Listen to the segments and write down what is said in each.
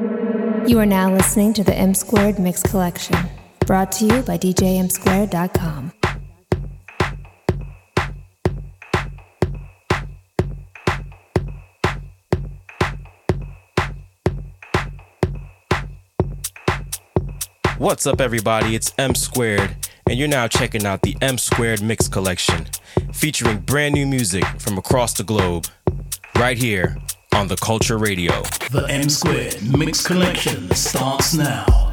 You are now listening to the M Squared Mix Collection, brought to you by DJMSquared.com. What's up, everybody? It's M Squared, and you're now checking out the M Squared Mix Collection, featuring brand new music from across the globe, right here on the Culture Radio. The M Squared Mix Collection starts now.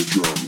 the drum.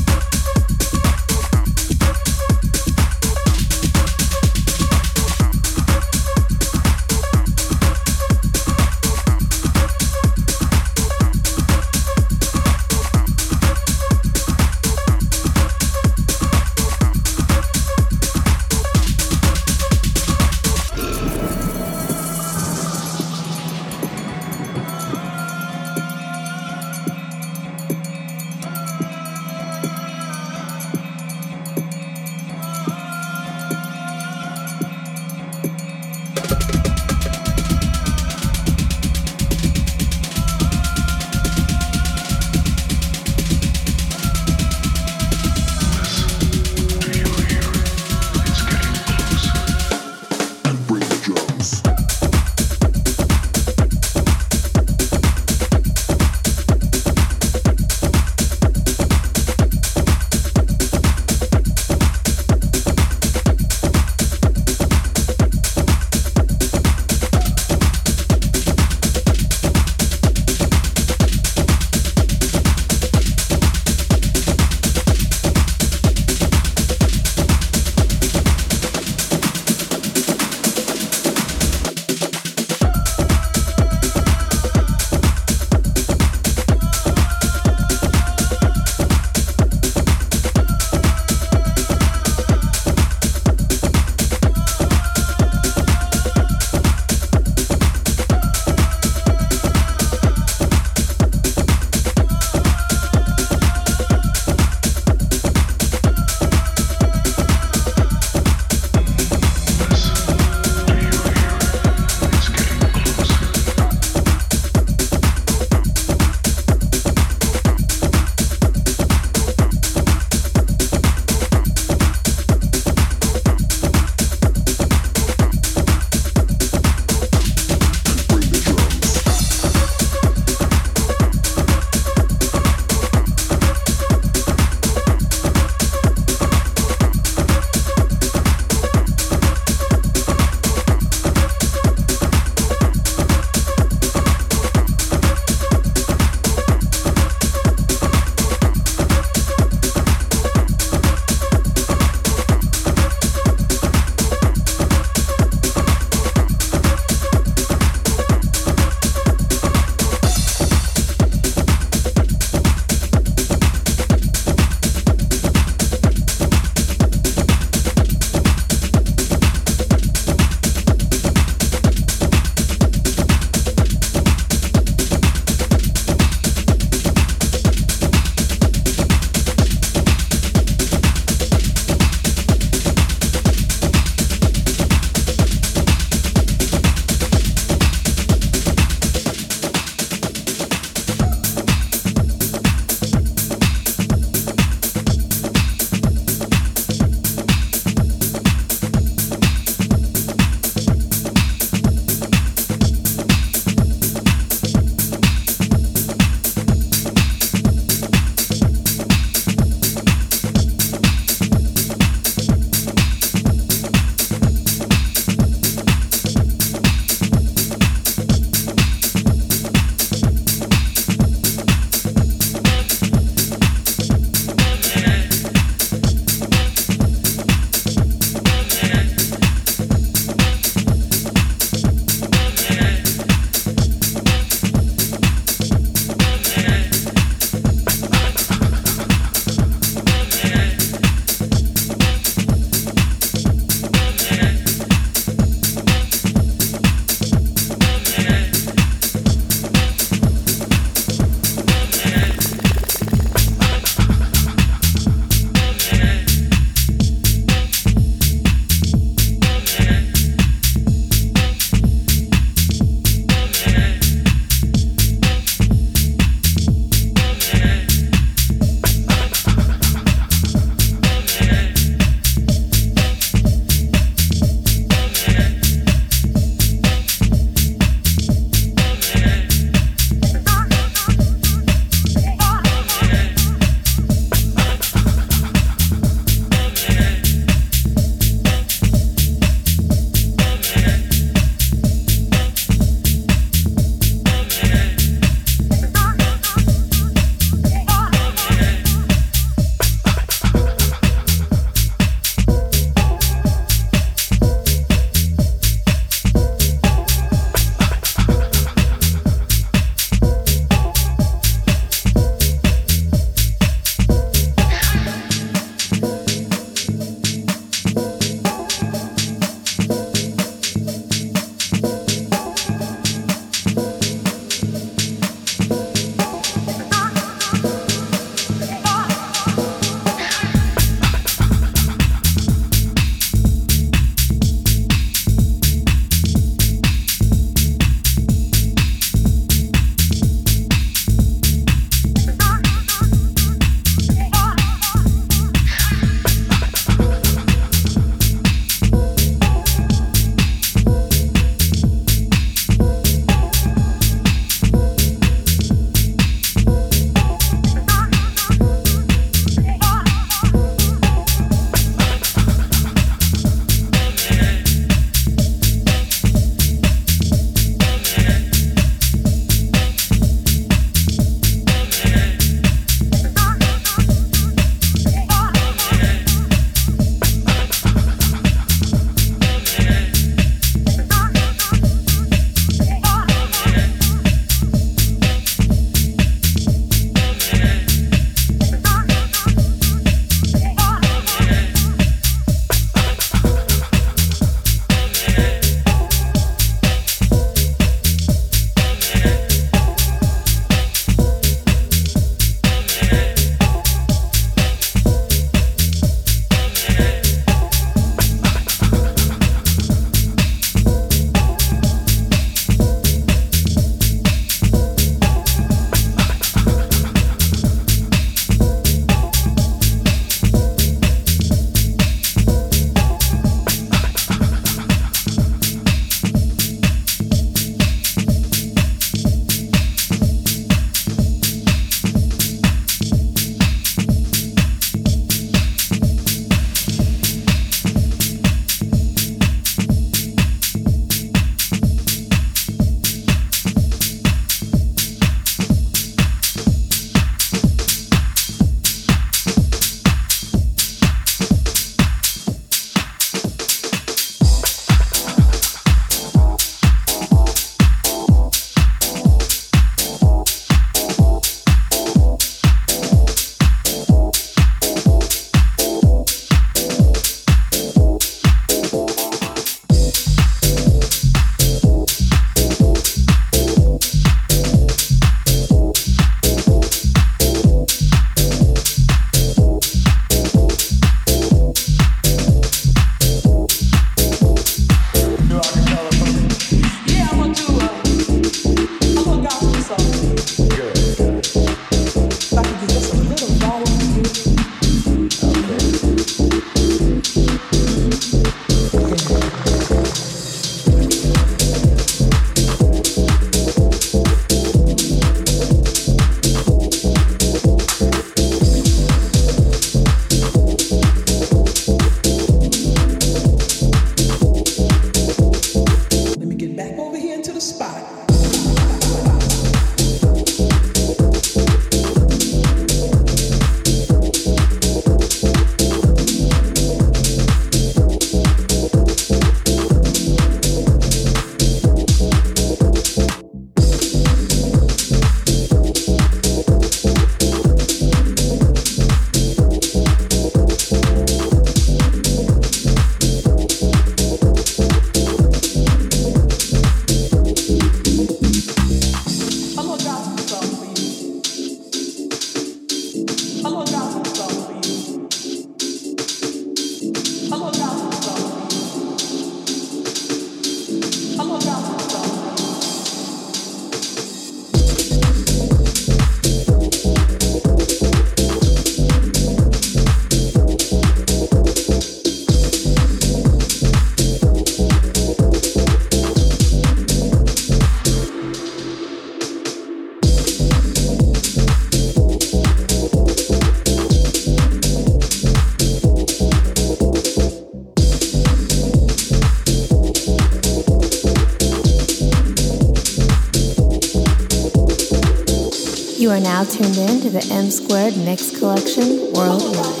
You are now tuned in to the M Squared Mix Collection worldwide.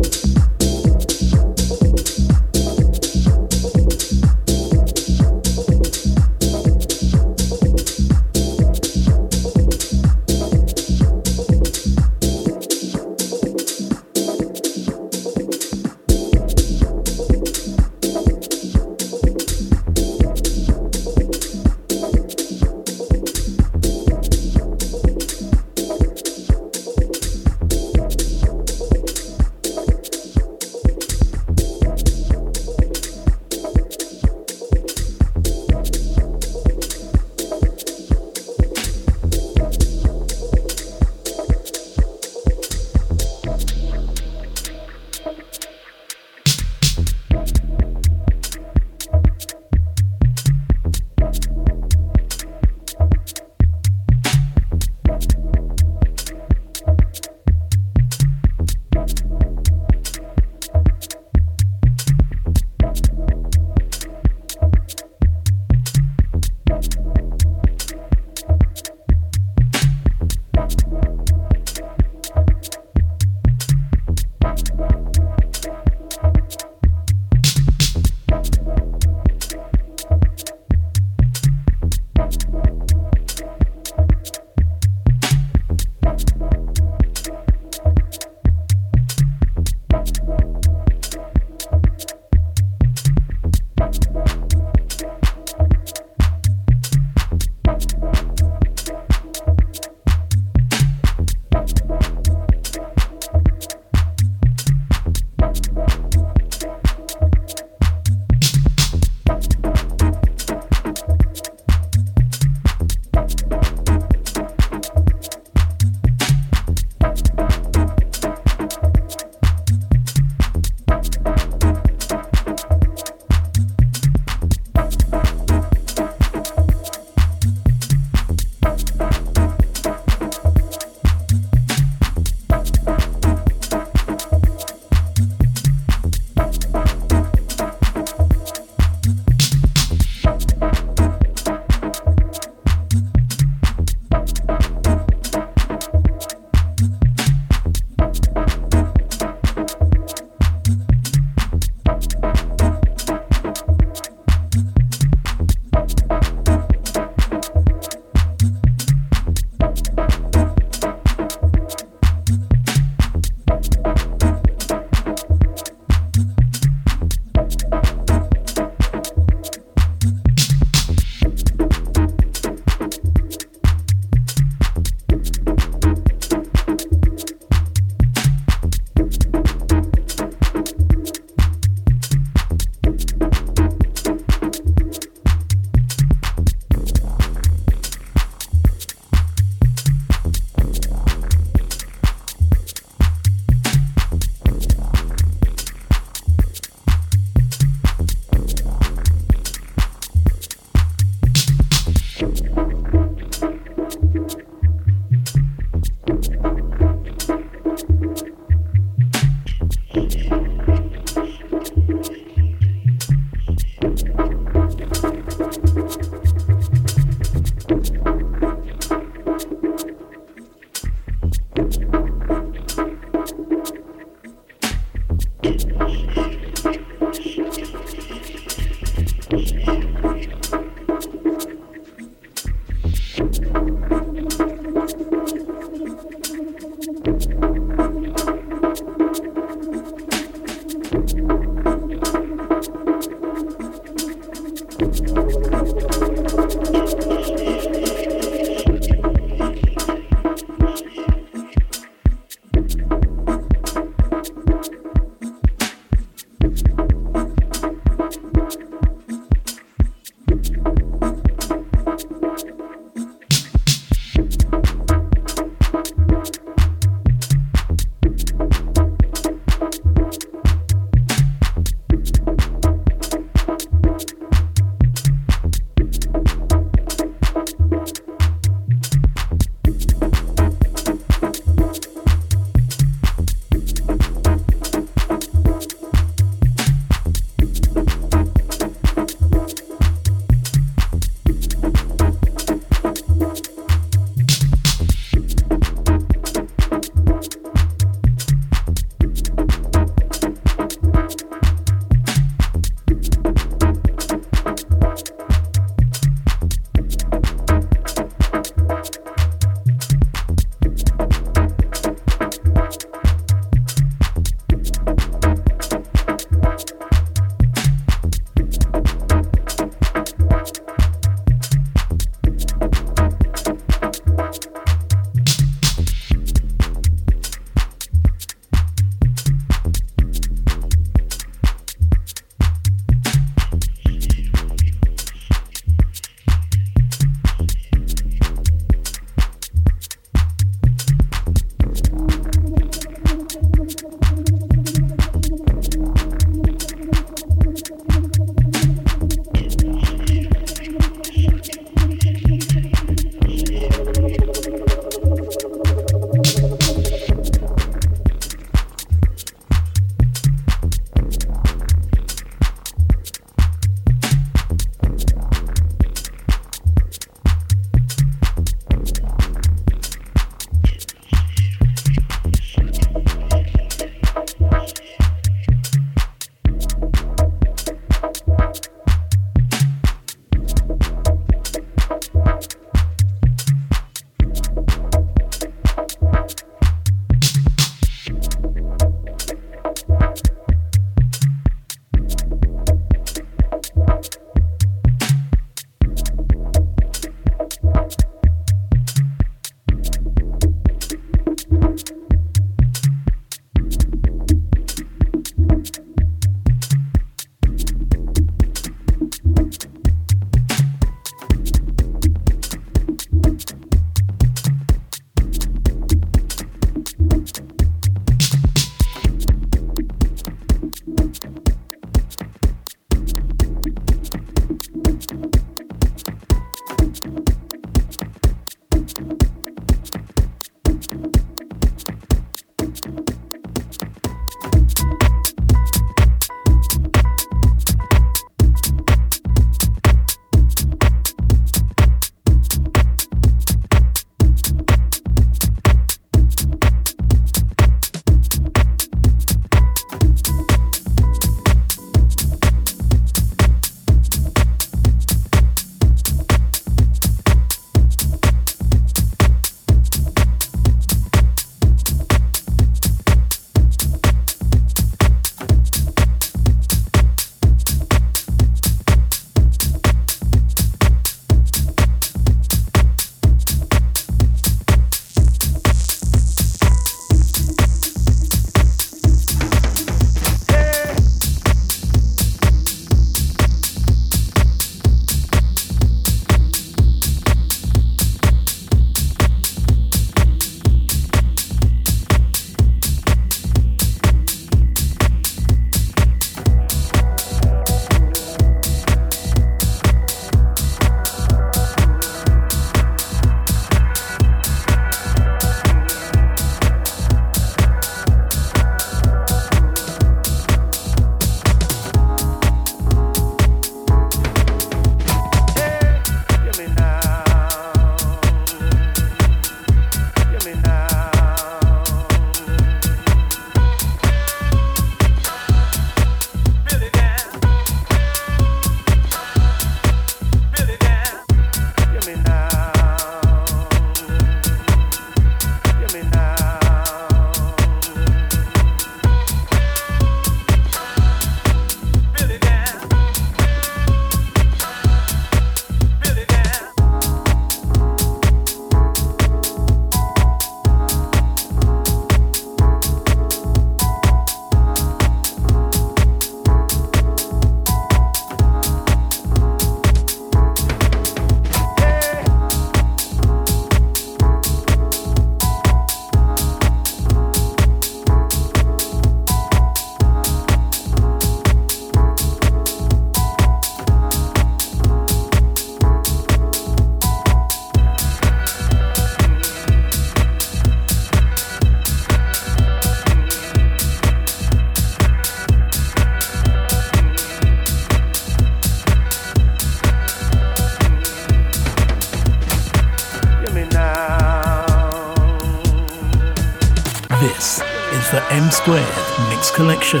Squared Mix Collection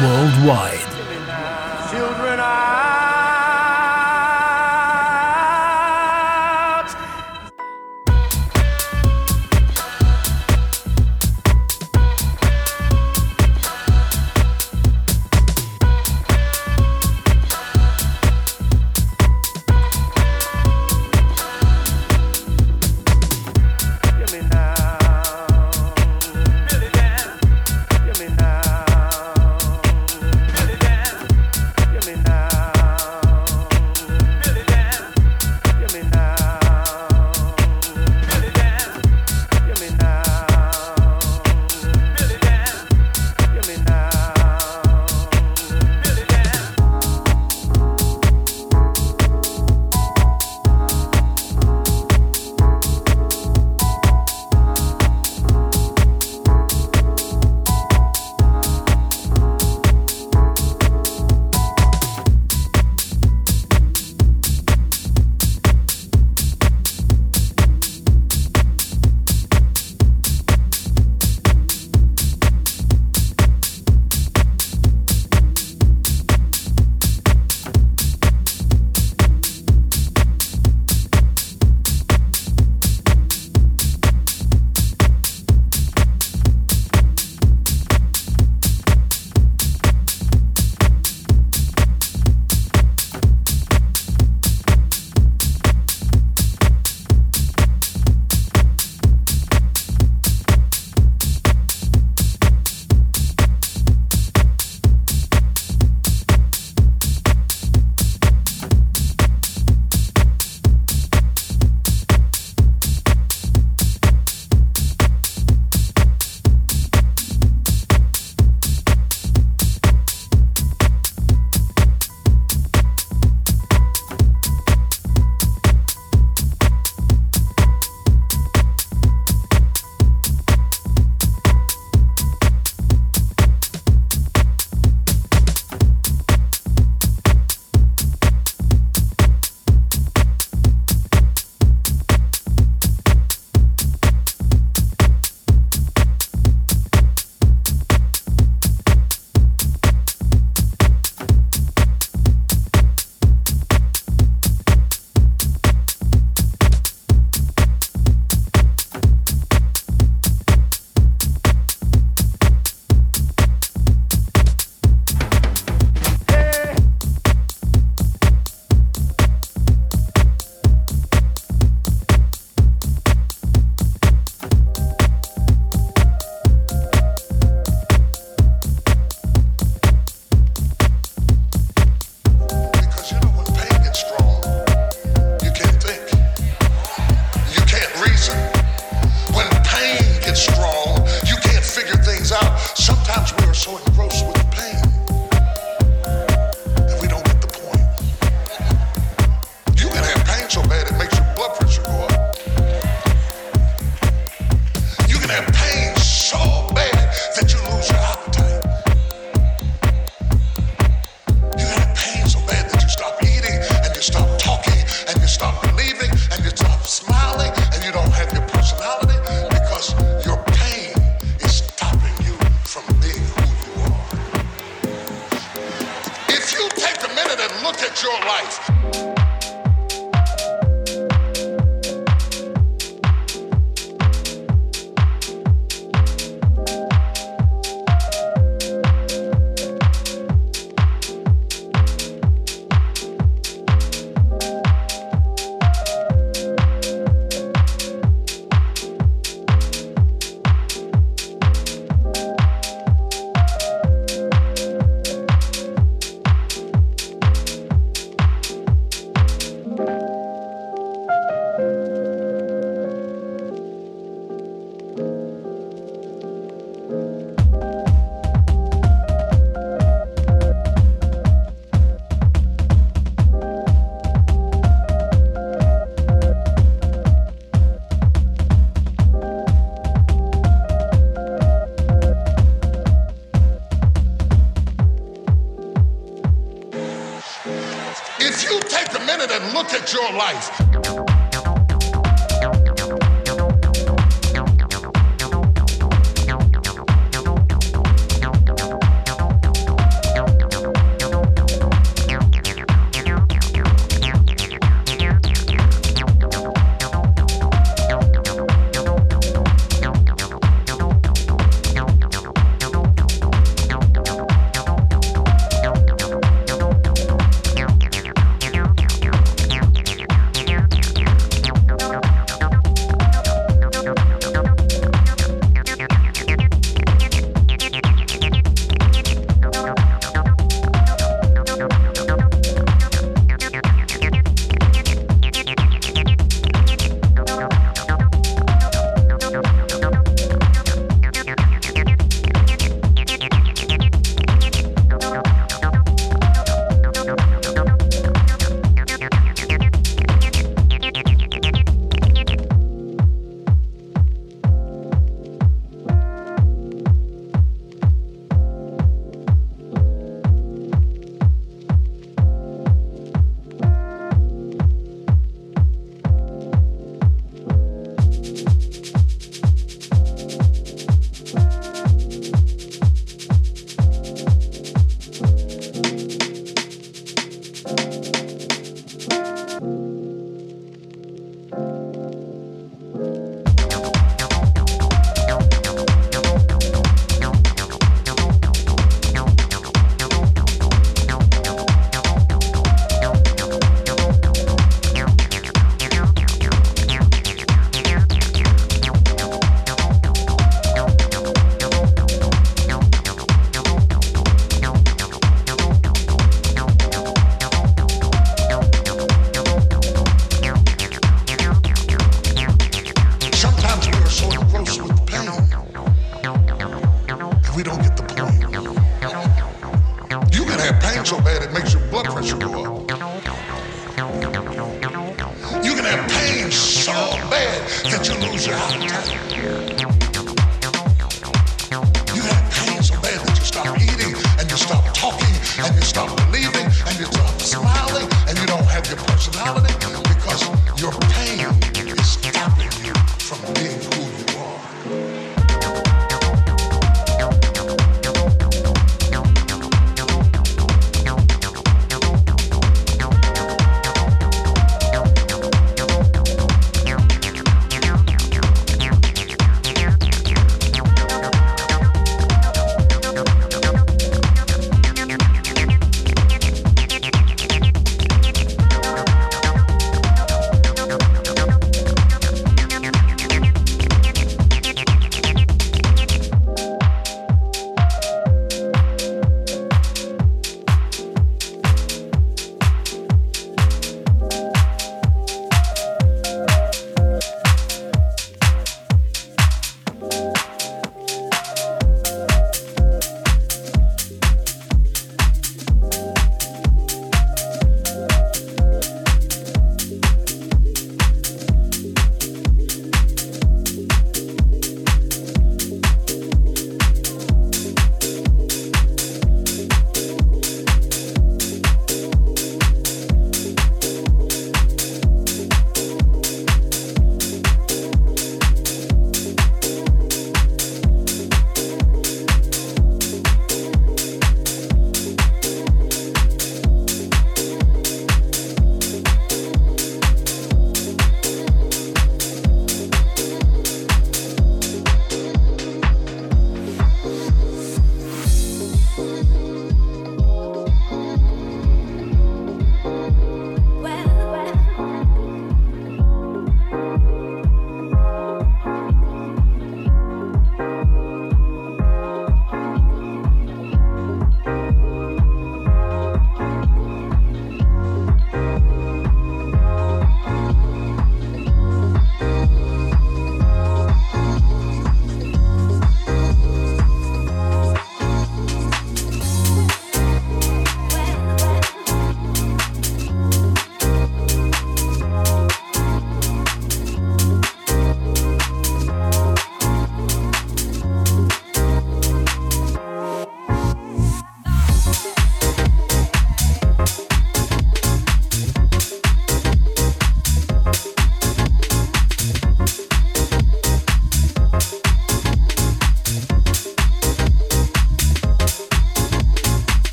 worldwide.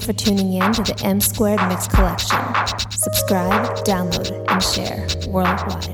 You for tuning in to the M Squared Mix Collection. Subscribe, download, and share worldwide.